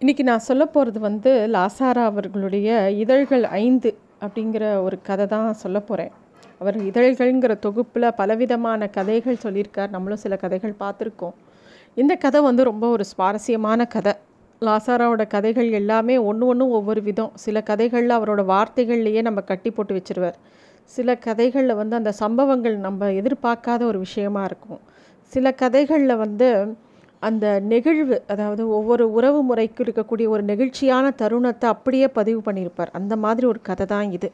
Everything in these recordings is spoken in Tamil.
இன்றைக்கி நான் சொல்ல போகிறது வந்து லாசாரா அவர்களுடைய இதழ்கள் ஐந்து அப்படிங்கிற ஒரு கதை தான் சொல்ல போகிறேன் அவர் இதழ்கள்ங்கிற தொகுப்பில் பலவிதமான கதைகள் சொல்லியிருக்கார். நம்மளும் சில கதைகள் பார்த்துருக்கோம். இந்த கதை வந்து ரொம்ப ஒரு சுவாரஸ்யமான கதை. லாசாராவோட கதைகள் எல்லாமே ஒன்று ஒன்றும் ஒவ்வொரு விதம். சில கதைகளில் அவரோட வார்த்தைகள்லையே நம்ம கட்டி போட்டு வச்சிருவார். சில கதைகளில் வந்து அந்த சம்பவங்கள் நம்ம எதிர்பார்க்காத ஒரு விஷயமா இருக்கும். சில கதைகளில் வந்து அந்த நெகிழ்வு அதாவது ஒவ்வொரு உறவு முறைக்கு இருக்கக்கூடிய ஒரு நெகிழ்ச்சியான தருணத்தை அப்படியே பதிவு பண்ணியிருப்பார். அந்த மாதிரி ஒரு கதை தான் இது.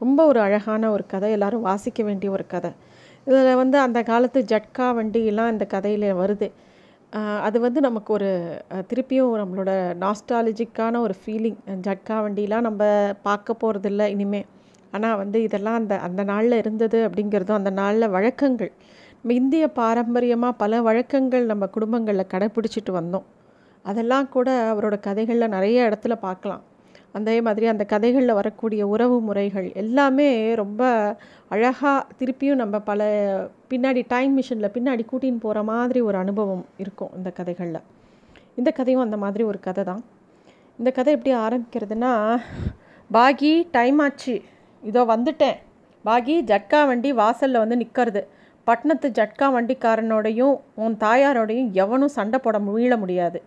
ரொம்ப ஒரு அழகான ஒரு கதை. எல்லாரும் வாசிக்க வேண்டிய ஒரு கதை. இதில் வந்து அந்த காலத்து ஜட்கா வண்டியெல்லாம் இந்த கதையில் வருது. அது வந்து நமக்கு ஒரு திருப்பியும் நம்மளோட நாஸ்டாலஜிக்கான ஒரு ஃபீலிங் ஜட்கா வண்டிலாம் நம்ம பார்க்க போகிறதில்ல இனிமே. ஆனால் வந்து இதெல்லாம் அந்த அந்த நாளில் இருந்தது அப்படிங்கிறதும் அந்த நாளில் வழக்கங்கள். நம்ம இந்திய பாரம்பரியமாக பல வழக்கங்கள் நம்ம குடும்பங்களில் கடைப்பிடிச்சிட்டு வந்தோம். அதெல்லாம் கூட அவரோட கதைகளில் நிறைய இடத்துல பார்க்கலாம். அதே மாதிரி அந்த கதைகளில் வரக்கூடிய உறவு முறைகள் எல்லாமே ரொம்ப அழகாக திருப்பியும் நம்ம பல பின்னாடி டைம் மிஷினில் பின்னாடி கூட்டின்னு போகிற மாதிரி ஒரு அனுபவம் இருக்கும் இந்த கதைகளில். இந்த கதையும் அந்த மாதிரி ஒரு கதை தான். இந்த கதை எப்படி ஆரம்பிக்கிறதுனா பாகி டைம் ஆச்சு. இதோ வந்துட்டேன். பாகி ஜட்கா வண்டி வாசலில் வந்து நிற்கிறது பட்டணத்து ஜட்கா வண்டிக்காரனோடையும் உன் தாயாரோடையும் எவனும் சண்டை போட மீள முடியாது.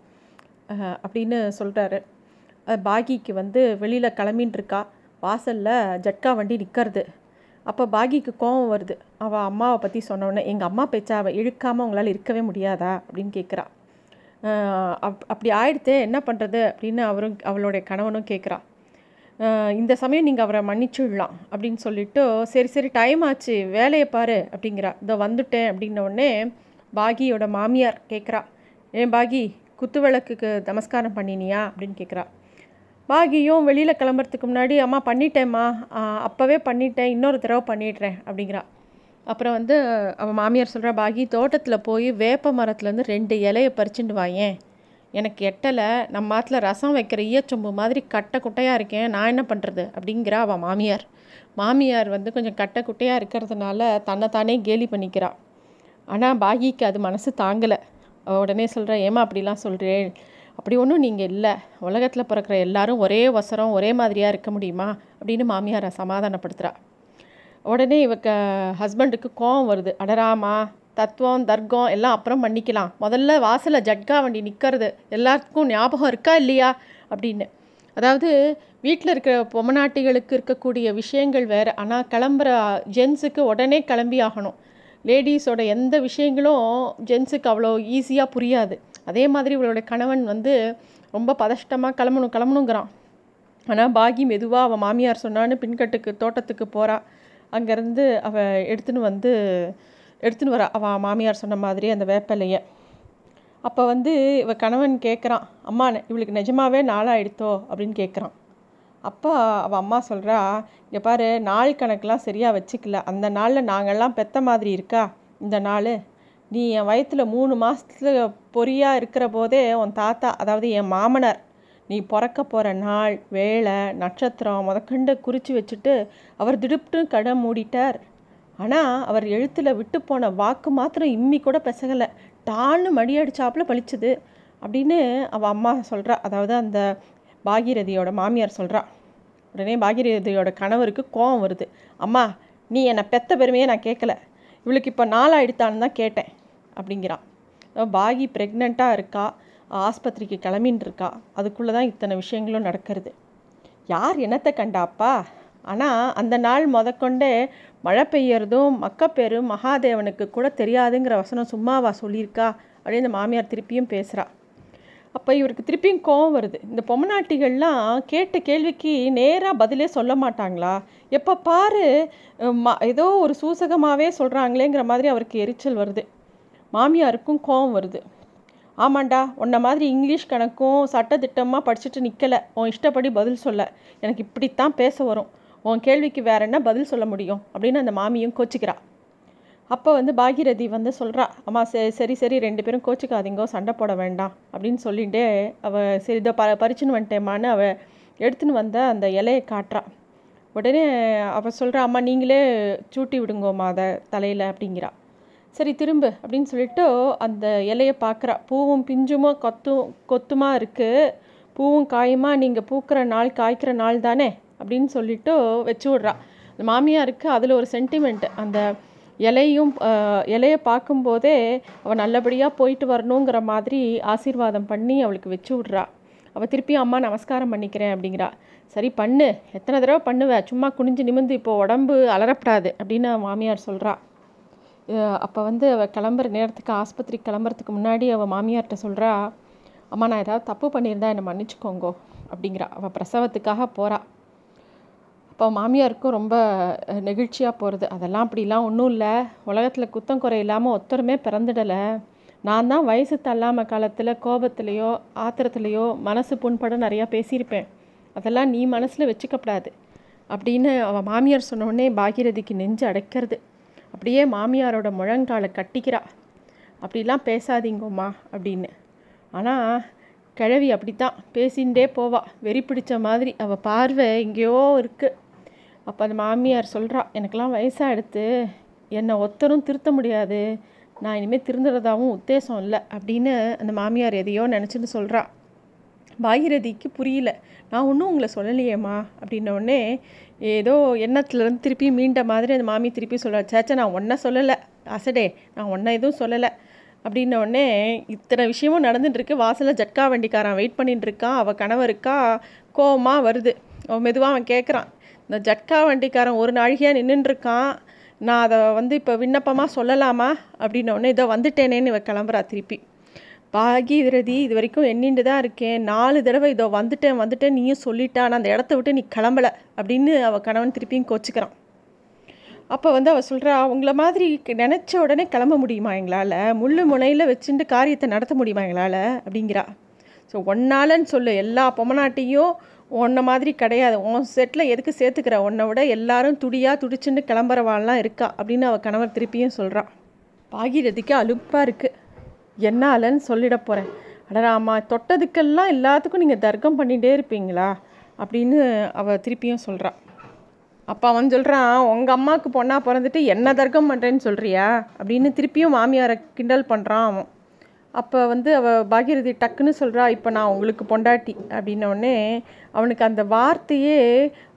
அப்படின்னு சொல்கிறாரு பாகிக்கு வந்து வெளியில் கிளம்பின்னு வாசலில் ஜட்கா வண்டி நிற்கிறது அப்போ பாகிக்கு கோபம் வருது. அவள் அம்மாவை பற்றி சொன்னோடனே எங்கள் அம்மா பேச்சா அவள் இழுக்காமல் உங்களால் இருக்கவே முடியாதா? அப்படின்னு கேட்குறா அப் அப்படி ஆயிடுத்து என்ன பண்ணுறது அப்படின்னு அவரும் அவளுடைய கணவனும் கேட்குறா இந்த சமயம் நீங்கள் அவரை மன்னிச்சுடலாம் அப்படின்னு சொல்லிட்டு சரி சரி டைம் ஆச்சு வேலையை பாரு அப்படிங்கிறா. இதோ வந்துட்டேன் அப்படின்ன உடனே பாகியோட மாமியார் கேட்குறா. ஏன் பாகி குத்து விளக்குக்கு நமஸ்காரம் பண்ணினியா? அப்படின்னு கேட்குறா. பாகியும் வெளியில் கிளம்புறதுக்கு முன்னாடி அம்மா பண்ணிட்டேம்மா. அப்போவே பண்ணிட்டேன். இன்னொரு தடவை பண்ணிடுறேன். அப்படிங்கிறா. அப்புறம் வந்து அவன் மாமியார் சொல்கிறா பாகி தோட்டத்தில் போய் வேப்ப மரத்துலேருந்து ரெண்டு இலையை பறிச்சுட்டு வாயேன் எனக்கு எட்டலை நம்ம ஆற்றுல ரசம் வைக்கிற ஈயச்சொம்பு மாதிரி கட்டை குட்டையாக இருக்கேன் நான் என்ன பண்ணுறது அப்படிங்கிறா அவள் மாமியார். மாமியார் வந்து கொஞ்சம் கட்டை குட்டையாக இருக்கிறதுனால தன்னைத்தானே கேலி பண்ணிக்கிறா. ஆனால் பாகிக்கு அது மனசு தாங்கலை. உடனே சொல்கிறேன் ஏமா அப்படிலாம் சொல்கிறேன் அப்படி ஒன்றும் நீங்கள் இல்லை. உலகத்தில் பிறக்கிற எல்லாரும் ஒரே வசரம் ஒரே மாதிரியாக இருக்க முடியுமா? அப்படின்னு மாமியாரை சமாதானப்படுத்துகிறா உடனே இவக்க ஹஸ்பண்டுக்கு கோவம் வருது. அடராமா தத்துவம் தர்க்கம் எல்லாம் அப்புறம் பண்ணிக்கலாம். முதல்ல வாசலில் ஜட்கா வண்டி நிற்கிறது எல்லாத்துக்கும் ஞாபகம் இருக்கா இல்லையா? அப்படின்னு. அதாவது வீட்டில் இருக்கிற பொம்மநாட்டிகளுக்கு இருக்கக்கூடிய விஷயங்கள் வேறு. ஆனால் கிளம்புற ஜென்ஸுக்கு உடனே கிளம்பி ஆகணும். லேடிஸோட எந்த விஷயங்களும் ஜென்ஸுக்கு அவ்வளோ ஈஸியாக புரியாது. அதே மாதிரி இவளோட கணவன் வந்து ரொம்ப பதஷ்டமாக கிளம்பணும் கிளம்பணுங்கிறான். ஆனால் பாகி மெதுவாக அவள் மாமியார் சொன்னான்னு பின்கட்டுக்கு தோட்டத்துக்கு போகிறாள் அங்கேருந்து அவள் எடுத்துன்னு வந்து எடுத்துன்னு வரா அவள் மாமியார் சொன்ன மாதிரி அந்த வேப்பிலையை. அப்போ வந்து இவ கணவன் கேட்குறான் அம்மா இவளுக்கு நிஜமாவே நாளாயிடுத்தோ? அப்படின்னு கேட்குறான் அப்போ அவள் அம்மா சொல்கிறா இங்கே பாரு நாள் கணக்கெலாம் சரியாக வச்சுக்கல. அந்த நாளில் நாங்கள்லாம் பெத்த மாதிரி இருக்கா? இந்த நாள். நீ என் வயத்தில் மூணு மாதத்துல பொறியாக இருக்கிற போதே உன் தாத்தா அதாவது என் மாமனார் நீ பிறக்க போகிற நாள் வேலை நட்சத்திரம் முதற்கண்டு குறித்து வச்சுட்டு அவர் திடுப்ட்டு கடை மூடிட்டார். ஆனால் அவர் எழுத்தில் விட்டு போன வாக்கு மாத்திரம் இம்மி கூட பெசகலை. டான்னு மடி அடித்தாப்புல பளிச்சுது அப்படின்னு அவள் அம்மா சொல்கிறா அதாவது அந்த பாகீரதியோட மாமியார் சொல்கிறா உடனே பாகீரதியோட கணவருக்கு கோவம் வருது. அம்மா நீ என்னை பெத்த பெருமையே நான் கேட்கல இவளுக்கு இப்போ நாளாயிடுத்தான்னு தான் கேட்டேன் அப்படிங்கிறான். பாகி ப்ரெக்னெண்ட்டாக இருக்கா? ஆஸ்பத்திரிக்கு கிளம்பின்னு இருக்கா? அதுக்குள்ளே தான் இத்தனை விஷயங்களும் நடக்கிறது. யார் என்னத்தை கண்டாப்பா ஆனால் அந்த நாள் முதற்கொண்டே மழை பெய்யறதும் மக்கப்பேரும் மகாதேவனுக்கு கூட தெரியாதுங்கிற வசனம் சும்மாவா சொல்லியிருக்கா அப்படின்னு இந்த மாமியார் திருப்பியும் பேசுகிறா அப்போ இவருக்கு திருப்பியும் கோவம் வருது. இந்த பொம்மநாட்டிகள்லாம் கேட்ட கேள்விக்கு நேராக பதிலே சொல்ல மாட்டாங்களா? எப்போ பாரு ஏதோ ஒரு சூசகமாகவே சொல்கிறாங்களேங்கிற மாதிரி அவருக்கு எரிச்சல் வருது. மாமியாருக்கும் கோவம் வருது. ஆமாண்டா உன்ன மாதிரி இங்கிலீஷ் கணக்கும் சட்டத்திட்டமாக படிச்சுட்டு நிற்கல உன் இஷ்டப்படி பதில் சொல்ல. எனக்கு இப்படித்தான் பேச வரும். உன் கேள்விக்கு வேற என்ன பதில் சொல்ல முடியும்? அப்படின்னு அந்த மாமியும் கோச்சிக்கிறா. அப்போ வந்து பாகிரதி வந்து சொல்கிறா அம்மா சரி சரி சரி ரெண்டு பேரும் கோச்சிக்காதீங்கோ சண்டை போட வேண்டாம். அப்படின்னு சொல்லிட்டு அவள் சரி இதை ப பறிச்சுன்னு வந்துட்டேம்மான்னு அவள் எடுத்துன்னு வந்த அந்த இலையை காட்டுறா. உடனே அவள் சொல்கிறா அம்மா நீங்களே சூட்டி விடுங்கோம்மா அதை தலையில் அப்படிங்கிறா. சரி திரும்பு அப்படின்னு சொல்லிட்டு அந்த இலையை பார்க்குறா பூவும் பிஞ்சுமா கொத்தும் கொத்துமா இருக்குது பூவும் காயுமா நீங்கள் பூக்கிற நாள் காய்க்கிற நாள் தானே? அப்படின்னு சொல்லிட்டு வச்சு விட்றா. அந்த மாமியாருக்கு அதில் ஒரு சென்டிமெண்ட் அந்த இலையும் இலையை பார்க்கும்போதே அவள் நல்லபடியாக போயிட்டு வரணுங்கிற மாதிரி ஆசீர்வாதம் பண்ணி அவளுக்கு வச்சு விட்றா. அவள் திருப்பி அம்மா நமஸ்காரம் பண்ணிக்கிறேன் அப்படிங்கிறா. சரி பண்ணு. எத்தனை தடவை பண்ணுவ? சும்மா குனிஞ்சு நிமிந்து இப்போ உடம்பு அலறப்படாது அப்படின்னு மாமியார் சொல்கிறா அப்போ வந்து அவள் கிளம்புற நேரத்துக்கு ஆஸ்பத்திரி கிளம்புறதுக்கு முன்னாடி அவள் மாமியார்கிட்ட சொல்கிறா அம்மா நான் ஏதாவது தப்பு பண்ணியிருந்தா என்னை மன்னிச்சுக்கோங்கோ அப்படிங்கிறா. அவள் பிரசவத்துக்காக போகிறா அப்போ மாமியாருக்கும் ரொம்ப நெகிழ்ச்சியாக போகிறது அதெல்லாம் அப்படிலாம் ஒன்றும் இல்லை. உலகத்தில் குத்தம் குறை இல்லாமல் ஒத்தருமே பிறந்துடலை. நான் தான் வயசு தள்ளாமல் காலத்தில் கோபத்துலேயோ ஆத்திரத்துலேயோ மனசு புண்பட நிறையா பேசியிருப்பேன். அதெல்லாம் நீ மனசில் வச்சுக்கப்படாது. அப்படின்னு அவள் மாமியார் சொன்னோடனே பாகிரதிக்கு நெஞ்சு அடைக்கிறது. அப்படியே மாமியாரோட முழங்காலை கட்டிக்கிறா. அப்படிலாம் பேசாதீங்கம்மா அப்படின்னு. ஆனால் கிழவி அப்படித்தான். பேசிகிட்டே போவா. வெறி பிடிச்ச மாதிரி அவள் பார்வை எங்கேயோ இருக்குது அப்போ அந்த மாமியார் சொல்கிறா எனக்கெல்லாம் வயசாக எடுத்து என்னை ஒத்தரும் திருத்த முடியாது. நான் இனிமேல் திருந்துறதாகவும் உத்தேசம் இல்லை அப்படின்னு அந்த மாமியார் எதையோ நினச்சின்னு சொல்கிறா பாகிரதிக்கு புரியல நான் ஒன்றும் உங்களை சொல்லலையேம்மா அப்படின்னோடனே ஏதோ எண்ணத்துலேருந்து திருப்பி மீண்ட மாதிரி அந்த மாமி திருப்பி சொல்கிறா சேச்சா நான் ஒன்றை சொல்லலை அசடே நான் ஒன்றை எதுவும் சொல்லலை அப்படின்னோடனே இத்தனை விஷயமும் நடந்துட்டுருக்கு வாசலில் ஜட்கா வண்டிக்காரன் வெயிட் பண்ணிட்டு இருக்கான் அவள் கணவருக்கா கோவமாக வருது. அவன் மெதுவாக அவன் கேட்குறான் இந்த ஜட்கா வண்டிக்காரன் ஒரு நாழிகையாக நின்றுருக்கான் நான் அதை வந்து இப்போ விண்ணப்பமாக சொல்லலாமா? அப்படின்னோடனே இதோ வந்துட்டேனேன்னு இவ கிளம்புறா திருப்பி. பாகீரதி இது வரைக்கும் எண்ணிட்டு தான் இருக்கேன். நாலு தடவை இதோ வந்துட்டேன் வந்துட்டேன் நீயும் சொல்லிட்டா நான் அந்த இடத்த விட்டு நீ கிளம்பல அப்படின்னு அவள் கணவன் திருப்பியும் கோச்சிக்கிறான். அப்போ வந்து அவள் சொல்கிறா அவங்கள மாதிரி நினச்ச உடனே கிளம்ப முடியுமா எங்களால்? முள்ளு முனையில் வச்சுட்டு காரியத்தை நடத்த முடியுமா எங்களால்? அப்படிங்கிறா. ஸோ ஒன்னாலன்னு சொல்லு எல்லா பொம்மநாட்டையும் உன்னை மாதிரி கிடையாது. உன் செட்டில் எதுக்கு சேர்த்துக்கிற? உன்னை விட எல்லாரும் துடியாக துடிச்சுன்னு கிளம்புறவாள்லாம் இருக்கா? அப்படின்னு அவள் கணவர் திருப்பியும் சொல்கிறான் பாகீரதிக்கு அலுப்பாக இருக்குது என்னாலன்னு சொல்லிட போகிறேன் அடராமா தொட்டதுக்கெல்லாம் எல்லாத்துக்கும் நீங்கள் தர்க்கம் பண்ணிகிட்டே இருப்பீங்களா? அப்படின்னு அவள் திருப்பியும் சொல்கிறான் அப்போ அவன் சொல்கிறான் உங்கள் அம்மாவுக்கு பொண்ணாக பிறந்துட்டு என்ன தர்க்கம் பண்ணுறேன்னு சொல்கிறியா அப்படின்னு திருப்பியும் மாமியாரை கிண்டல் பண்ணுறான் அவன். அப்போ வந்து அவள் பாகீரதி டக்குன்னு சொல்கிறா இப்போ நான் உங்களுக்கு பொண்டாட்டி. அப்படின்னோடனே அவனுக்கு அந்த வார்த்தையே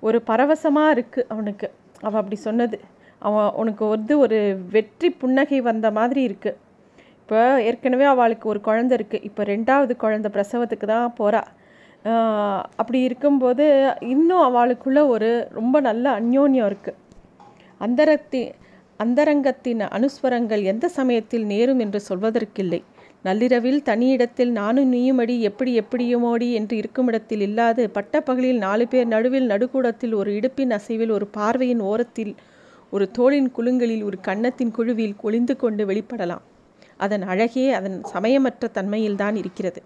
ஒரு பரவசமாக இருக்குது அவனுக்கு. அவள் அப்படி சொன்னது. அவன் உனக்கு வந்து ஒரு வெற்றி புன்னகை வந்த மாதிரி இருக்குது இப்போ ஏற்கனவே அவளுக்கு ஒரு குழந்த இருக்குது இப்போ ரெண்டாவது குழந்த பிரசவத்துக்கு தான் போகிறா அப்படி இருக்கும்போது இன்னும் அவளுக்குள்ள ஒரு ரொம்ப நல்ல அந்யோன்யம் இருக்குது அந்தரத்தி அந்தரங்கத்தின் அனுஸ்வரங்கள் எந்த சமயத்தில் நேரும் என்று சொல்வதற்கில்லை. நள்ளிரவில் தனியிடத்தில் நானும் நீயுமடி எப்படி எப்படியுமோடி என்று இருக்குமிடத்தில் இல்லாது பட்டப்பகலில் நாலு பேர் நடுவில் நடுக்கூடத்தில் ஒரு இடுப்பின் அசைவில் ஒரு பார்வையின் ஓரத்தில் ஒரு தோளின் குழுங்களில் ஒரு கன்னத்தின் குழுவில் ஒளிந்து கொண்டு வெளிப்படலாம். அதன் அழகே அதன் சமயமற்ற தன்மையில்தான் இருக்கிறது.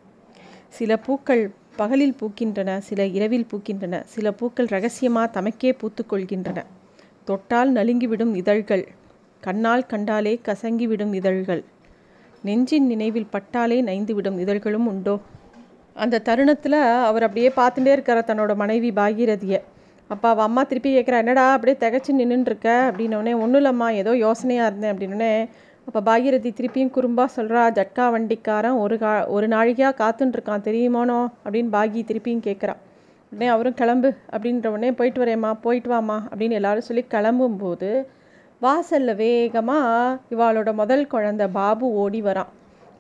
சில பூக்கள் பகலில் பூக்கின்றன சில இரவில் பூக்கின்றன சில பூக்கள் ரகசியமாக தமக்கே பூத்துக்கொள்கின்றன தொட்டால் நலுங்கிவிடும் இதழ்கள் கண்ணால் கண்டாலே கசங்கிவிடும் இதழ்கள். நெஞ்சின் நினைவில் பட்டாலே நைந்துவிடும் இதழ்களும் உண்டோ? அந்த தருணத்தில் அவர் அப்படியே பார்த்துட்டே இருக்கார் தன்னோட மனைவி பாகீரதியை அப்போ அவள் அம்மா திருப்பி கேட்குறா என்னடா அப்படியே திகச்சு நின்றுருக்க அப்படின்னோடனே ஒன்றும் இல்லைம்மா ஏதோ யோசனையாக இருந்தேன். அப்படின்னோடனே அப்போ பாகீரதி திருப்பியும் குறும்பாக சொல்கிறா ஜட்கா வண்டிக்காரன் ஒரு கா ஒரு நாழிகையாக காத்துன்ட்ருக்கான் தெரியுமானோ? அப்படின்னு பாகி திருப்பியும் கேட்குறான் உடனே அவரும் கிளம்பு அப்படின்ற உடனே போயிட்டு வரேம்மா போயிட்டு வாம்மா அப்படின்னு எல்லாரும் சொல்லி கிளம்பும்போது வாசலில் வேகமாக இவாளோட முதல் குழந்த பாபு ஓடி வரான்.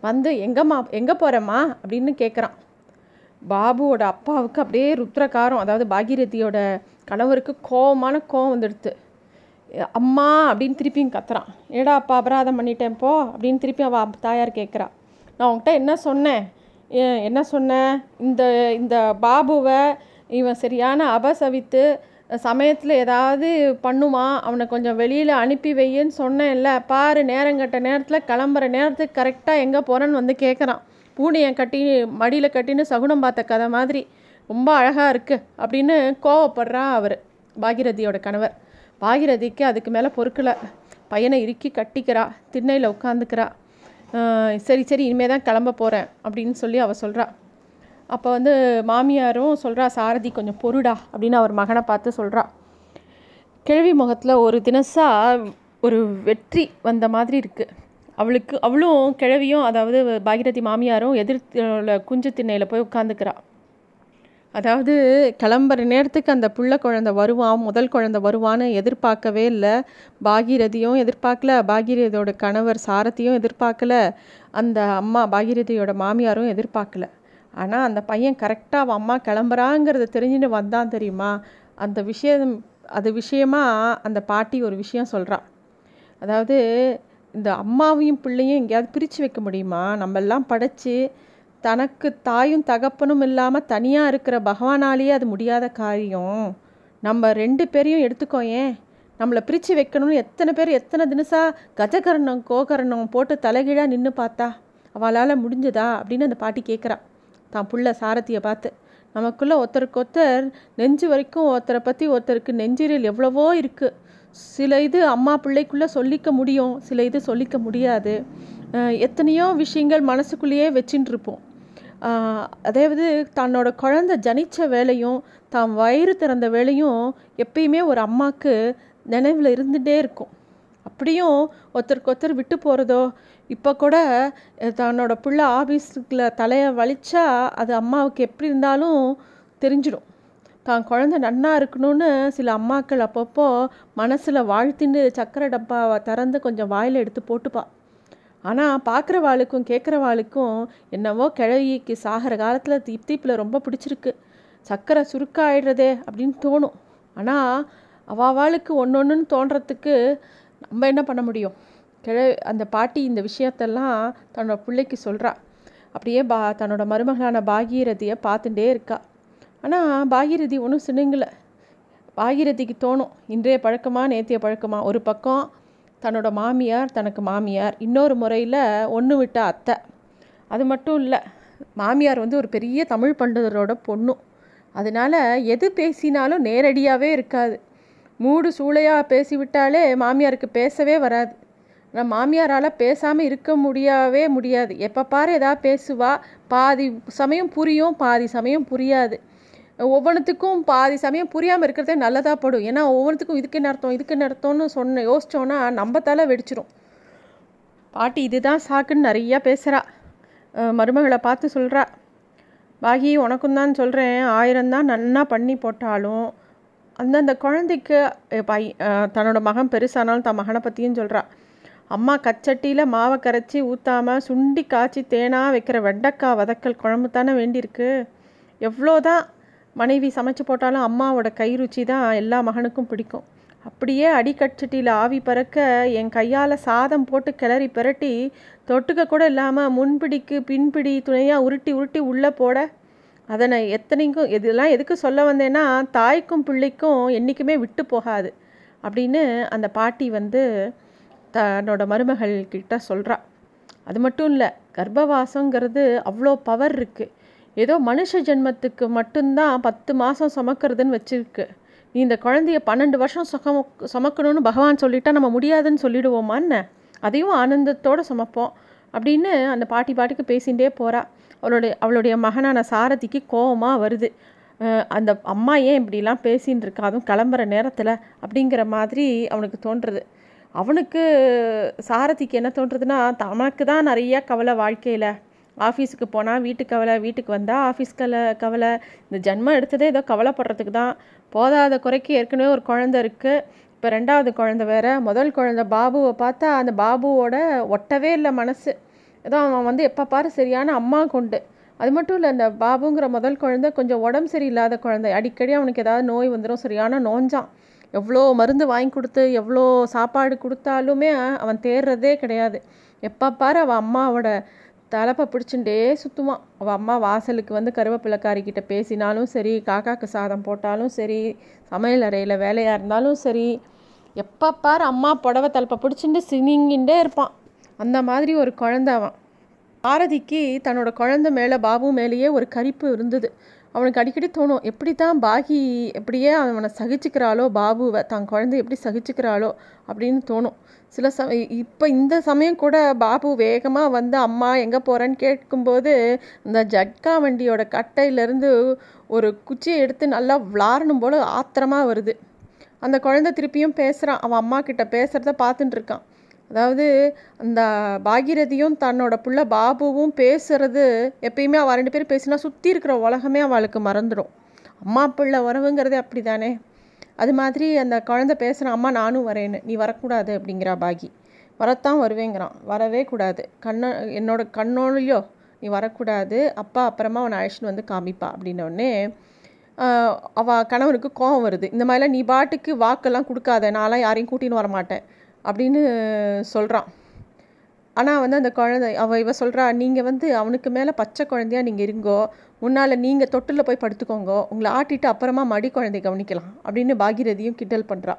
வந்து எங்கம்மா எங்கே போகிறம்மா அப்படின்னு கேட்குறான் பாபுவோட அப்பாவுக்கு அப்படியே ருத்ரகாரம் அதாவது பாகீரதியோட கணவருக்கு கோவமான கோவம் வந்துடுது அம்மா அப்படின்னு திருப்பியும் கத்துறான். ஏடா அப்பா அபராதம் பண்ணிட்டேன் போ அப்படின்னு திருப்பி அவள் தாயார் கேட்குறா நான் உன்கிட்ட என்ன சொன்னேன்? என்ன சொன்னேன்? இந்த இந்த பாபுவை இவன் சரியான அபசவித்து சமயத்தில் ஏதாவது பண்ணுமா? அவனை கொஞ்சம் வெளியில் அனுப்பி வையின்னு சொன்னேன்ல. பாரு நேரங்கட்ட நேரத்தில் கிளம்புற நேரத்துக்கு கரெக்டாக எங்கே போகிறேன்னு வந்து கேட்குறான் பூனையை கட்டி மடியில் கட்டின்னு சகுனம் பார்த்த கதை மாதிரி. ரொம்ப அழகாக இருக்குது அப்படின்னு கோவப்படுறா அவர் பாகிரதியோட கணவர். பாகிரதிக்கு அதுக்கு மேலே பொறுக்கலை. பையனை இறுக்கி கட்டிக்கிறா திண்ணையில் உட்காந்துக்கிறா சரி சரி இனிமேல் தான் கிளம்ப போகிறேன் அப்படின்னு சொல்லி அவள் சொல்கிறா அப்போ வந்து மாமியாரும் சொல்கிறா சாரதி கொஞ்சம் பொருடா அப்படின்னு அவர் மகனை பார்த்து சொல்கிறா கிழவி முகத்தில் ஒரு தினசாக ஒரு வெற்றி வந்த மாதிரி இருக்குது அவளுக்கு அவளும் கிழவியும் அதாவது பாகிரதி மாமியாரும் எதிர் குஞ்சு திண்ணையில் போய் உட்காந்துக்கிறா அதாவது கிளம்புற நேரத்துக்கு அந்த புள்ள குழந்தை வருவான் முதல் குழந்தை வருவான்னு எதிர்பார்க்கவே இல்லை. பாகீரதியும் எதிர்பார்க்கல பாகீரதியோட கணவர் சாரதியும் எதிர்பார்க்கல அந்த அம்மா பாகீரதியோட மாமியாரும் எதிர்பார்க்கல. ஆனால் அந்த பையன் கரெக்டாக அவன் அம்மா கிளம்புறாங்கிறத தெரிஞ்சுன்னு வந்தான் தெரியுமா? அந்த விஷயம் அது விஷயமா அந்த பாட்டி ஒரு விஷயம் சொல்கிறான் அதாவது இந்த அம்மாவையும் பிள்ளையும் எங்கேயாவது பிரித்து வைக்க முடியுமா? நம்மெல்லாம் படைச்சி தனக்கு தாயும் தகப்பனும் இல்லாமல் தனியாக இருக்கிற பகவானாலேயே அது முடியாத காரியம். நம்ம ரெண்டு பேரையும் எடுத்துக்கோ ஏன்? நம்மளை பிரித்து வைக்கணும்னு எத்தனை பேர் எத்தனை தினசா கஜகரணம் கோகரணம் போட்டு தலைகீழாக நின்று பார்த்தா அவளால் முடிஞ்சதா? அப்படின்னு அந்த பாட்டி கேட்குறா தான் புள்ள சாரதியை பார்த்து. நமக்குள்ளே ஒருத்தருக்கு ஒருத்தர் நெஞ்சு வரைக்கும் ஒருத்தரை பற்றி ஒருத்தருக்கு நெஞ்சிரில் எவ்வளவோ இருக்குது சில இது அம்மா பிள்ளைக்குள்ளே சொல்லிக்க முடியும் சில இது சொல்லிக்க முடியாது. எத்தனையோ விஷயங்கள் மனசுக்குள்ளேயே வச்சுட்டு இருப்போம் அதாவது தன்னோட குழந்த ஜனித்த வேலையும் தான் வயிறு திறந்த வேலையும் எப்பயுமே ஒரு அம்மாவுக்கு நினைவில் இருந்துகிட்டே இருக்கும். அப்படியும் ஒருத்தருக்கு ஒருத்தர் விட்டு போகிறதோ இப்போ கூட தன்னோட பிள்ளை ஆஃபீஸுக்குள்ள தலையை வலிச்சா அது அம்மாவுக்கு எப்படி இருந்தாலும் தெரிஞ்சிடும். தான் குழந்த நன்னா இருக்கணும்னு சில அம்மாக்கள் அப்பப்போ மனசில் வாழ்த்தின்னு சக்கரை டப்பாவை திறந்து கொஞ்சம் வாயில் எடுத்து போட்டுப்பா. ஆனால் பார்க்குறவாளுக்கும் கேட்குறவாளுக்கும் என்னவோ கிழவிக்கு சாகிற காலத்தில் தீப்தீப்பில் ரொம்ப பிடிச்சிருக்கு. சக்கரை சுருக்காயிடுறதே அப்படின்னு தோணும். ஆனால் அவாவாளுக்கு ஒன்று ஒன்றுன்னு தோன்றத்துக்கு நம்ம என்ன பண்ண முடியும்? கிழ அந்த பாட்டி இந்த விஷயத்தெல்லாம் தன்னோட பிள்ளைக்கு சொல்கிறா அப்படியே பா தன்னோட மருமகளான பாகீரதியை பார்த்துட்டே இருக்கா. ஆனால் பாகீரதி ஒன்றும் சின்னுங்கலை பாகீரதிக்கு தோணும் இன்றைய பழக்கமா நேத்திய பழக்கமா. ஒரு பக்கம் தன்னோட மாமியார் தனக்கு மாமியார். இன்னொரு முறையில் ஒன்று விட்ட அத்தை. அது மட்டும் இல்லை மாமியார் வந்து ஒரு பெரிய தமிழ் பண்டிதரோட பொண்ணும் அதனால் எது பேசினாலும் நேரடியாகவே இருக்காது. மூடு சூளையாக பேசிவிட்டாலே மாமியாருக்கு பேசவே வராது. ஆனால் மாமியாரால் பேசாமல் இருக்க முடியவே முடியாது. எப்போ பாரு ஏதாவது பேசுவா. பாதி சமயம் புரியும் பாதி சமயம் புரியாது. ஒவ்வொன்றுத்துக்கும் பாதி சமயம் புரியாமல் இருக்கிறதே நல்லதாக படும். ஏன்னா ஒவ்வொன்றுத்துக்கும் இதுக்கு என்ன அர்த்தம் இதுக்கு என்ன அர்த்தம்னு சொன்ன யோசித்தோன்னா நம்ம தலை வெடிச்சிரும். பாட்டி இதுதான் சாக்குன்னு நிறையா பேசுகிறா மருமகளை பார்த்து சொல்கிறா பாகி உனக்கும் தான் சொல்கிறேன் ஆயிரம் தான் நன்னா பண்ணி போட்டாலும் அந்தந்த குழந்தைக்கு பை தன்னோட மகன் பெருசானாலும் தன் மகனை பற்றியும் சொல்கிறா அம்மா கச்சட்டியில் மாவை கரைச்சி ஊற்றாமல் சுண்டி காய்ச்சி தேனாக வைக்கிற வெண்டைக்காய் வதக்கல் குழம்பு தானே வேண்டியிருக்கு. எவ்வளோதான் மனைவி சமைச்சு போட்டாலும் அம்மாவோட கை ருச்சி தான் எல்லா மகனுக்கும் பிடிக்கும். அப்படியே அடிக்கட்சட்டியில் ஆவி பறக்க என் கையால் சாதம் போட்டு கிளறி பிரட்டி தொட்டுக்க கூட இல்லாமல் முன்பிடிக்கு பின்பிடி துணையாக உருட்டி உருட்டி உள்ளே போட அதனை எத்தனைக்கும் இதெல்லாம் எதுக்கு சொல்ல வந்தேன்னா தாய்க்கும் பிள்ளைக்கும் என்றைக்குமே விட்டு போகாது அப்படின்னு அந்த பாட்டி வந்து தன்னோட மருமகள் கிட்ட சொல்கிறா அது மட்டும் இல்லை கர்ப்பவாசங்கிறது அவ்வளோ பவர் இருக்குது ஏதோ மனுஷ ஜென்மத்துக்கு மட்டும்தான் பத்து மாதம் சுமக்கிறதுன்னு வச்சுருக்கு. நீ இந்த குழந்தைய பன்னெண்டு வருஷம் சுகம் சுமக்கணும்னு பகவான் சொல்லிட்டா நம்ம முடியாதுன்னு சொல்லிடுவோமான்னு அதையும் ஆனந்தத்தோடு சுமப்போம் அப்படின்னு அந்த பாட்டி பாட்டிக்கு பேசிகிட்டே போகிறா அவளுடைய அவளுடைய மகனான சாரதிக்கு கோபமாக வருது. அந்த அம்மா ஏன் இப்படிலாம் பேசின்னு இருக்கா அதுவும் கிளம்புற நேரத்தில் அப்படிங்கிற மாதிரி அவனுக்கு தோன்றுறது அவனுக்கு சாரதிக்கு என்ன தோன்றுறதுன்னா தனக்கு தான் நிறையா கவலை வாழ்க்கையில். ஆஃபீஸுக்கு போனால் வீட்டுக்கு கவலை வீட்டுக்கு வந்தால் ஆஃபீஸ் கவலை கவலை. இந்த ஜென்மம் எடுத்ததே ஏதோ கவலைப்படுறதுக்கு தான். போதாத குறைக்கு ஏற்கனவே ஒரு குழந்த இருக்குது இப்போ ரெண்டாவது குழந்த வேற. முதல் குழந்த பாபுவை பார்த்தா அந்த பாபுவோட ஒட்டவே இல்லை மனசு. அதான் அவன் வந்து எப்போ பாரு சரியான அம்மா கொண்டு. அது மட்டும் இல்லை அந்த பாபுங்கிற முதல் குழந்தை கொஞ்சம் உடம்பு சரியில்லாத குழந்தை. அடிக்கடி அவனுக்கு ஏதாவது நோய் வந்துடும் சரியான நோஞ்சான். எவ்வளோ மருந்து வாங்கி கொடுத்து எவ்வளோ சாப்பாடு கொடுத்தாலுமே அவன் தேர்றதே கிடையாது. எப்போ பாரு அவன் அம்மாவோட தலைப்பை பிடிச்சுட்டே சுற்றுவான் அவள் அம்மா வாசலுக்கு வந்து கருவேப்பிலக்காரிக்கிட்ட பேசினாலும் சரி காக்காக்கு சாதம் போட்டாலும் சரி சமையல் அறையில் வேலையாக இருந்தாலும் சரி எப்போ பாரு அம்மா புடவை தலைப்பை பிடிச்சிட்டு சினிங்கிண்டே இருப்பான். அந்த மாதிரி ஒரு குழந்த அவன். பாரதிக்கு தன்னோட குழந்த மேலே பாபு மேலேயே ஒரு கரிப்பு இருந்தது. அவனுக்கு அடிக்கடி தோணும் எப்படி தான் பாகி எப்படியே அவனை சகிச்சுக்கிறாளோ பாபுவை தான் குழந்தை எப்படி சகிச்சுக்கிறாளோ? அப்படின்னு தோணும். சில சம இப்போ இந்த சமயம் கூட பாபு வேகமாக வந்து அம்மா எங்கே போகிறேன்னு கேட்கும்போது இந்த ஜட்கா வண்டியோட கட்டையிலேருந்து ஒரு குச்சியை எடுத்து நல்லா விளாடணும் போல் ஆத்திரமாக வருது. அந்த குழந்தை திருப்பியும் பேசுகிறான் அவன் அம்மா கிட்ட பேசுகிறத பார்த்துட்டு இருக்கான். அதாவது அந்த பாகிரதியும் தன்னோட புள்ள பாபுவும் பேசுறது எப்பயுமே அவள் ரெண்டு பேரும் பேசினா சுற்றி இருக்கிற உலகமே அவளுக்கு மறந்துடும். அம்மா பிள்ளை உறவுங்கிறதே அப்படி தானே அது மாதிரி அந்த குழந்தை பேசுகிற அம்மா நானும் வரேன்னு. நீ வரக்கூடாது அப்படிங்கிறா பாகி. வரத்தான் வருவேங்கிறான். வரவே கூடாது. கண்ண என்னோட கண்ணோலையோ நீ வரக்கூடாது. அப்பா அப்புறமா அவனை அழைச்சின்னு வந்து காமிப்பா அப்படின்னோடனே அவள் கணவனுக்கு கோபம் வருது. இந்த மாதிரிலாம் நீ பாட்டுக்கு வாக்கெல்லாம் கொடுக்காத. நான்லாம் யாரையும் கூட்டின்னு வரமாட்டேன். அப்படின்னு சொல்கிறான் ஆனால் வந்து அந்த குழந்தை அவள் இவ சொல்கிறா நீங்கள் வந்து அவனுக்கு மேலே பச்சை குழந்தையா நீங்கள் இருங்கோ. முன்னால் நீங்கள் தொட்டில் போய் படுத்துக்கோங்க. உங்களை ஆட்டிட்டு அப்புறமா மடி குழந்தை கவனிக்கலாம். அப்படின்னு பாகிரதியும் கிண்டல் பண்ணுறா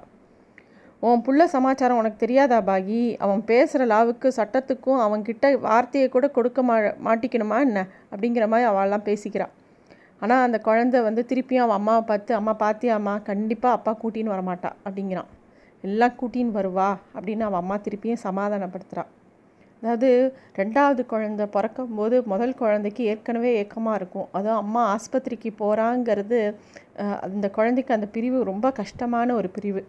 உன் புள்ள சமாச்சாரம் உனக்கு தெரியாதா பாகி? அவன் பேசுகிற லாவுக்கு சட்டத்துக்கும் அவன்கிட்ட வார்த்தையை கூட கொடுக்க மா மாட்டிக்கணுமா என்ன? அப்படிங்கிற மாதிரி அவள்லாம் பேசிக்கிறாள் ஆனால் அந்த குழந்தை வந்து திருப்பியும் அவன் அம்மாவை பார்த்து அம்மா பார்த்தியாம்மா கண்டிப்பாக அப்பா கூட்டின்னு வரமாட்டா. அப்படிங்கிறான். எல்லாம் கூட்டின்னு வருவா அப்படின்னு அவன் அம்மா திருப்பியும் சமாதானப்படுத்துகிறான் அதாவது ரெண்டாவது குழந்த பிறக்கும் போது முதல் குழந்தைக்கு ஏற்கனவே ஏக்கமாக இருக்கும். அதுவும் அம்மா ஆஸ்பத்திரிக்கு போகிறாங்கிறது அந்த குழந்தைக்கு அந்த பிரிவு ரொம்ப கஷ்டமான ஒரு பிரிவு.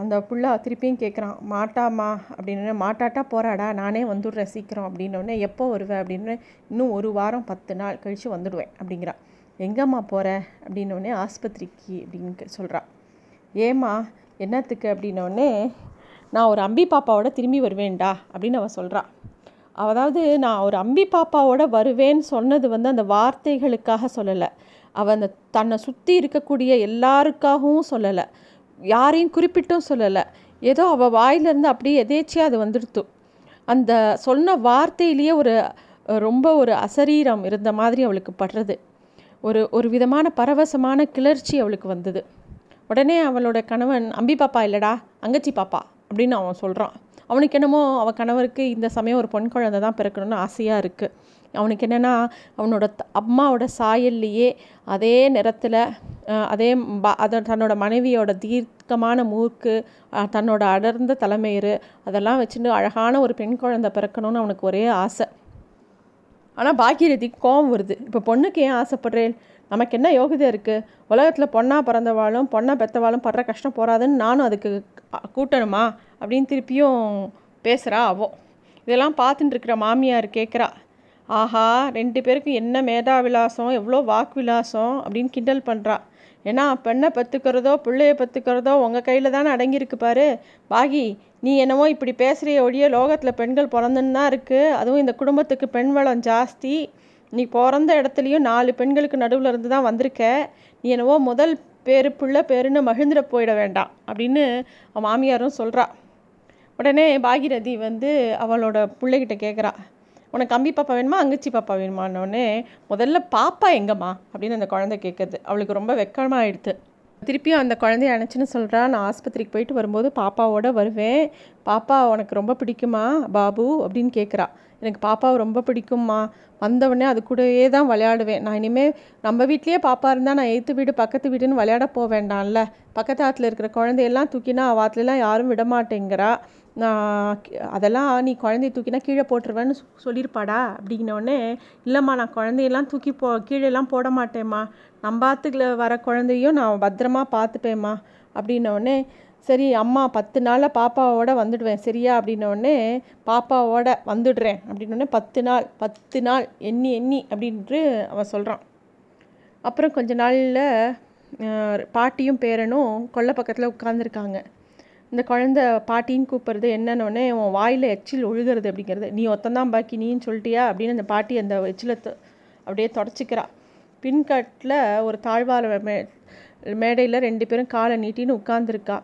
அந்த புள்ள திருப்பியும் கேட்குறான் மாட்டாமா அப்படின்னு. மாட்டாட்டா போகிறாடா நானே வந்துடுறேன் சீக்கிரம் அப்படின்னோடனே எப்போ வருவேன் அப்படின்னு. இன்னும் ஒரு வாரம் பத்து நாள் கழித்து வந்துடுவேன் அப்படிங்கிறான் எங்கம்மா போகிற அப்படின்னோடனே ஆஸ்பத்திரிக்கு அப்படின்னு சொல்கிறான் ஏம்மா என்னத்துக்கு அப்படின்னோடனே நான் ஒரு அம்பி பாப்பாவோட திரும்பி வருவேன்டா அப்படின்னு அவள் சொல்கிறான் அதாவது நான் ஒரு அம்பி பாப்பாவோட வருவேன்னு சொன்னது வந்து அந்த வார்த்தைகளுக்காக சொல்லலை. அவள் அந்த தன்னை சுற்றி இருக்கக்கூடிய எல்லாருக்காகவும் சொல்லலை. யாரையும் குறிப்பிட்டும் சொல்லலை. ஏதோ அவள் வாயிலிருந்து அப்படியே எதேச்சியாக அது வந்துடுத்து அந்த சொன்ன வார்த்தையிலேயே ஒரு ரொம்ப ஒரு அசரீரம் இருந்த மாதிரி அவளுக்கு படுறது. ஒரு ஒரு விதமான பரவசமான கிளர்ச்சி அவளுக்கு வந்தது. உடனே அவளோட கணவன் அம்பி பாப்பா இல்லைடா அங்கச்சி பாப்பா அப்படின்னு அவன் சொல்கிறான் அவனுக்கு என்னமோ அவன் கணவருக்கு இந்த சமயம் ஒரு பொன் குழந்தை தான் பிறக்கணும்னு ஆசையாக இருக்குது அவனுக்கு என்னென்னா அவனோட அம்மாவோட சாயல்லையே அதே நிறத்தில் அதே அதை தன்னோட மனைவியோட தீர்க்கமான மூக்கு தன்னோட அடர்ந்த தலைமையிறு அதெல்லாம் வச்சுட்டு அழகான ஒரு பெண் குழந்தை பிறக்கணும்னு அவனுக்கு ஒரே ஆசை. ஆனால் பாக்கியரதி கோவம் வருது. இப்போ பொண்ணுக்கு ஏன் ஆசைப்படுறேன்? நமக்கு என்ன யோகிதை இருக்குது உலகத்தில் பொண்ணாக பிறந்தவாளும் பொண்ணாக பெற்றவாளும் படுற கஷ்டம் போகாதுன்னு நானும் அதுக்கு கூட்டணுமா? அப்படின்னு திருப்பியும் பேசுகிறா அவோ. இதெல்லாம் பார்த்துட்டு இருக்கிற மாமியார் கேட்குறா ஆஹா ரெண்டு பேருக்கும் என்ன மேதா விலாசம் எவ்வளோ வாக்கு விலாசம் அப்படின்னு கிண்டல் பண்ணுறா ஏன்னா பெண்ணை பத்துக்கிறதோ பிள்ளைய பத்துக்கிறதோ உங்கள் கையில் தானே அடங்கியிருக்கு பாரு. பாகி நீ என்னவோ இப்படி பேசுகிற ஒழிய லோகத்தில் பெண்கள் பிறந்துன்னு தான் இருக்குது அதுவும் இந்த குடும்பத்துக்கு பெண் வளம் ஜாஸ்தி. நீ பிறந்த இடத்துலையும் நாலு பெண்களுக்கு நடுவில் இருந்து தான் வந்திருக்க. நீ என்னவோ முதல் பேரு பிள்ளை பேருன்னு மகிழ்ந்துட போயிட வேண்டாம் அப்படின்னு மாமியாரும் சொல்கிறா உடனே பாகிரதி வந்து அவளோட பிள்ளைகிட்ட கேட்குறா உனக்கு கம்பி பாப்பா வேணுமா அங்கச்சி பாப்பா வேணுமான்னொடனே முதல்ல பாப்பா எங்கம்மா? அப்படின்னு அந்த குழந்தை கேட்குறது அவளுக்கு ரொம்ப வெக்கமாக ஆயிடுது. திருப்பியும் அந்த குழந்தைய அணைச்சின்னு சொல்கிறா நான் ஆஸ்பத்திரிக்கு போயிட்டு வரும்போது பாப்பாவோட வருவேன். பாப்பா உனக்கு ரொம்ப பிடிக்குமா பாபு? அப்படின்னு கேட்குறா எனக்கு பாப்பாவை ரொம்ப பிடிக்கும்மா. வந்தவுடனே அது கூடவே தான் விளையாடுவேன். நான் இனிமேல் நம்ம வீட்லேயே பாப்பா இருந்தால் நான் எய்த்து வீடு பக்கத்து வீடுன்னு விளையாட போக வேண்டாம்ல. பக்கத்து ஆற்றுல இருக்கிற குழந்தையெல்லாம் தூக்கினா வாத்துலலாம் யாரும் விட மாட்டேங்கிறா. நான் அதெல்லாம் நீ குழந்தைய தூக்கினா கீழே போட்டுருவேன்னு சொல்லியிருப்பாடா அப்படிங்கினோடனே இல்லைம்மா நான் குழந்தையெல்லாம் தூக்கி போ கீழேலாம் போட மாட்டேம்மா. நம்பாத்துக்குள்ள வர குழந்தையும் நான் பத்திரமா பார்த்துப்பேம்மா அப்படின்னோடனே சரி அம்மா பத்து நாளில் பாப்பாவோட வந்துடுவேன். சரியா? அப்படின்னோடனே பாப்பாவோட வந்துடுறேன். அப்படின்னோடனே பத்து நாள் பத்து நாள் எண்ணி எண்ணி அப்படின்ட்டு அவன் சொல்கிறான் அப்புறம் கொஞ்ச நாளில் பாட்டியும் பேரனும் கொல்லை பக்கத்தில் உட்காந்துருக்காங்க இந்த குழந்த பாட்டின்னு கூப்பிட்றது என்னன்னொடனே உன் வாயில் எச்சில் ஒழுகிறது அப்படிங்கிறது. நீ ஒத்தந்தான் பாக்கி நீன்னு சொல்லிட்டியா? அப்படின்னு அந்த பாட்டி அந்த எச்சிலை அப்படியே தொடச்சிக்கிறா. பின்கட்டில் ஒரு தாழ்வார மே மேடையில் ரெண்டு பேரும் காலை நீட்டின்னு உட்காந்துருக்கா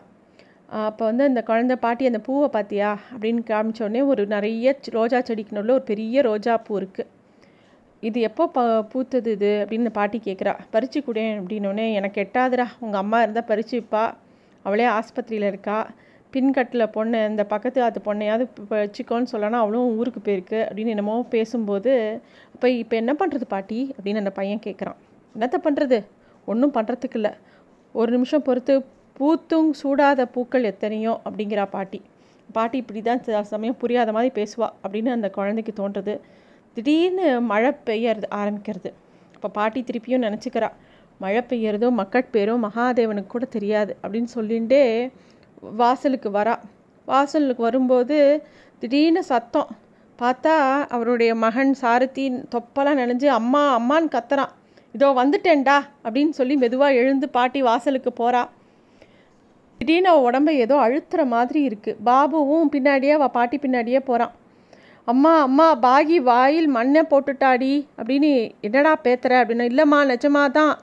அப்போ வந்து அந்த குழந்த பாட்டி அந்த பூவை பார்த்தியா அப்படின்னு காமிச்சோடனே ஒரு நிறைய ரோஜா செடிக்கு நடுவில் ஒரு பெரிய ரோஜா பூ இருக்குது இது எப்போ ப பூத்தது இது? அப்படின்னு பாட்டி கேட்குறா பறிச்சு கொடேன் அப்படின்னோடனே எனக்கு எட்டாதுரா உங்கள் அம்மா இருந்தால் பறிச்சுப்பா அவளே ஆஸ்பத்திரியில் இருக்கா. பின்கட்டில் பொண்ணு இந்த பக்கத்து அது பொண்ணையாவது வச்சுக்கோன்னு சொல்லனா அவளும் ஊருக்கு போயிருக்கு. அப்படின்னு என்னமோ பேசும்போது அப்போ இப்போ என்ன பண்ணுறது பாட்டி? அப்படின்னு அந்த பையன் கேட்குறான் என்னத்த பண்ணுறது ஒன்றும் பண்ணுறதுக்கு இல்லை. ஒரு நிமிஷம் பொறுத்து பூத்தும் சூடாத பூக்கள் எத்தனையோ அப்படிங்கிறா பாட்டி. பாட்டி இப்படி தான் சமயம் புரியாத மாதிரி பேசுவா அப்படின்னு அந்த குழந்தைக்கு தோன்றுறது திடீர்னு மழை பெய்ய ஆரம்பிக்கிறது. இப்போ பாட்டி திருப்பியும் நினச்சிக்கிறா மழை பெய்யறதும் மக்கட்பேரும் மகாதேவனுக்கு கூட தெரியாது அப்படின்னு சொல்லிகிட்டே வாசலுக்கு வரா. வாசலுக்கு வரும்போது திடீர்னு சத்தம். பார்த்தா அவருடைய மகன் சாரதி தொப்பெல்லாம் நினைஞ்சு அம்மா அம்மான்னு கத்துறான். இதோ வந்துட்டேன்டா அப்படின்னு சொல்லி மெதுவாக எழுந்து பாட்டி வாசலுக்கு போகிறா திடீர்னு அவள் உடம்பை ஏதோ அழுத்துற மாதிரி இருக்குது பாபுவும் பின்னாடியே அவள் பாட்டி பின்னாடியே போகிறான் அம்மா அம்மா பாகி வாயில் மண்ணை போட்டுட்டாடி அப்படின்னு என்னடா பேத்துற அப்படின்னு இல்லைம்மா நிஜமாக தான்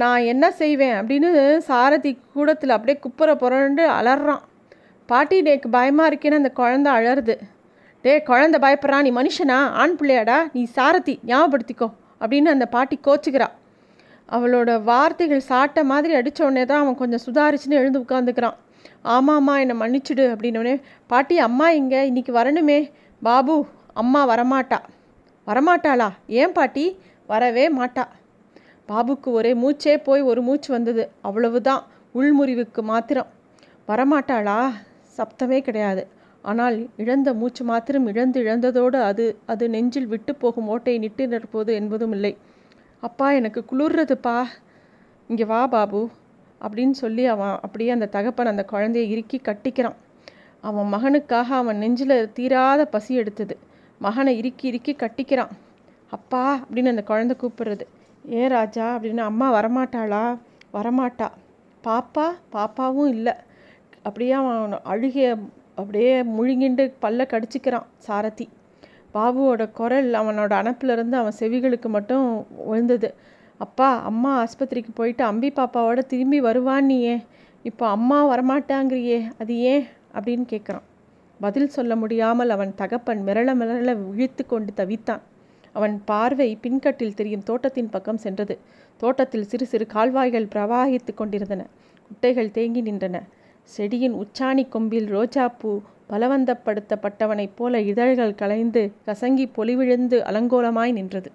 நான் என்ன செய்வேன் அப்படின்னு சாரதி கூடத்தில் அப்படியே குப்புற புரண்டு அலறான். பாட்டி டேக்கு பயமாக இருக்கேன்னு அந்த குழந்த அழருது டே குழந்த பயப்படுறான் நீ மனுஷனா ஆண் பிள்ளையாடா நீ சாரதி ஞாபகப்படுத்திக்கோ அப்படின்னு அந்த பாட்டி கோச்சுக்கிறா. அவளோட வார்த்தைகள் சாட்ட மாதிரி அடித்த உடனே தான் அவன் கொஞ்சம் சுதாரிச்சுன்னு எழுந்து உட்காந்துக்கிறான் ஆமாம்மா என்னை மன்னிச்சுடு அப்படின்னோடனே பாட்டி அம்மா இங்கே இன்னைக்கு வரணுமே. பாபு அம்மா வரமாட்டா. வரமாட்டாளா? ஏன் பாட்டி? வரவே மாட்டா. பாபுக்கு ஒரே மூச்சே போய் ஒரு மூச்சு வந்தது. அவ்வளவுதான் உள்முறிவுக்கு மாத்திரம். வரமாட்டாளா? சப்தமே கிடையாது. ஆனால் இழந்த மூச்சு மாத்திரம் இழந்து இழந்ததோடு அது அது நெஞ்சில் விட்டு போகும் ஓட்டை நிட்டு நிற்போது என்பதும் இல்லை. அப்பா எனக்கு குளிர்றதுப்பா. இங்கே வா பாபு அப்படின்னு சொல்லி அவன் அப்படியே அந்த தகப்பன் அந்த குழந்தைய இறுக்கி கட்டிக்கிறான். அவன் மகனுக்காக அவன் நெஞ்சில் தீராத பசி எடுத்தது. மகனை இறுக்கி இறுக்கி கட்டிக்கிறான். அப்பா அப்படின்னு அந்த குழந்தை கூப்பிடுறது. ஏ ராஜா அப்படின்னு அம்மா வரமாட்டாளா? வரமாட்டா. பாப்பா? பாப்பாவும் இல்லை. அப்படியே அவன் அழுகிய அப்படியே முழுங்கிண்டு பல்ல கடிச்சிக்கிறான் சாரதி. பாபுவோட குரல் அவனோட அணப்பிலிருந்து அவன் செவிகளுக்கு மட்டும் விழுந்தது அப்பா அம்மா ஆஸ்பத்திரிக்கு போயிட்டு அம்பி பாப்பாவோட திரும்பி வருவான்னியே இப்போ அம்மா வரமாட்டாங்கிறியே அது ஏன்? அப்படின்னு கேட்குறான் பதில் சொல்ல முடியாமல் அவன் தகப்பன் மிரள மிரள விழித்து கொண்டு தவித்தான். அவன் பார்வை பின்கட்டில் தெரியும் தோட்டத்தின் பக்கம் சென்றது. தோட்டத்தில் சிறு சிறு கால்வாய்கள் பிரவாகித்து கொண்டிருந்தன. குட்டைகள் தேங்கி நின்றன. செடியின் உச்சாணி கொம்பில் ரோஜாப்பூ பலவந்தப்படுத்தப்பட்டவனைப் போல இதழ்கள் கலைந்து கசங்கி பொலிவிழுந்து அலங்கோலமாய் நின்றது.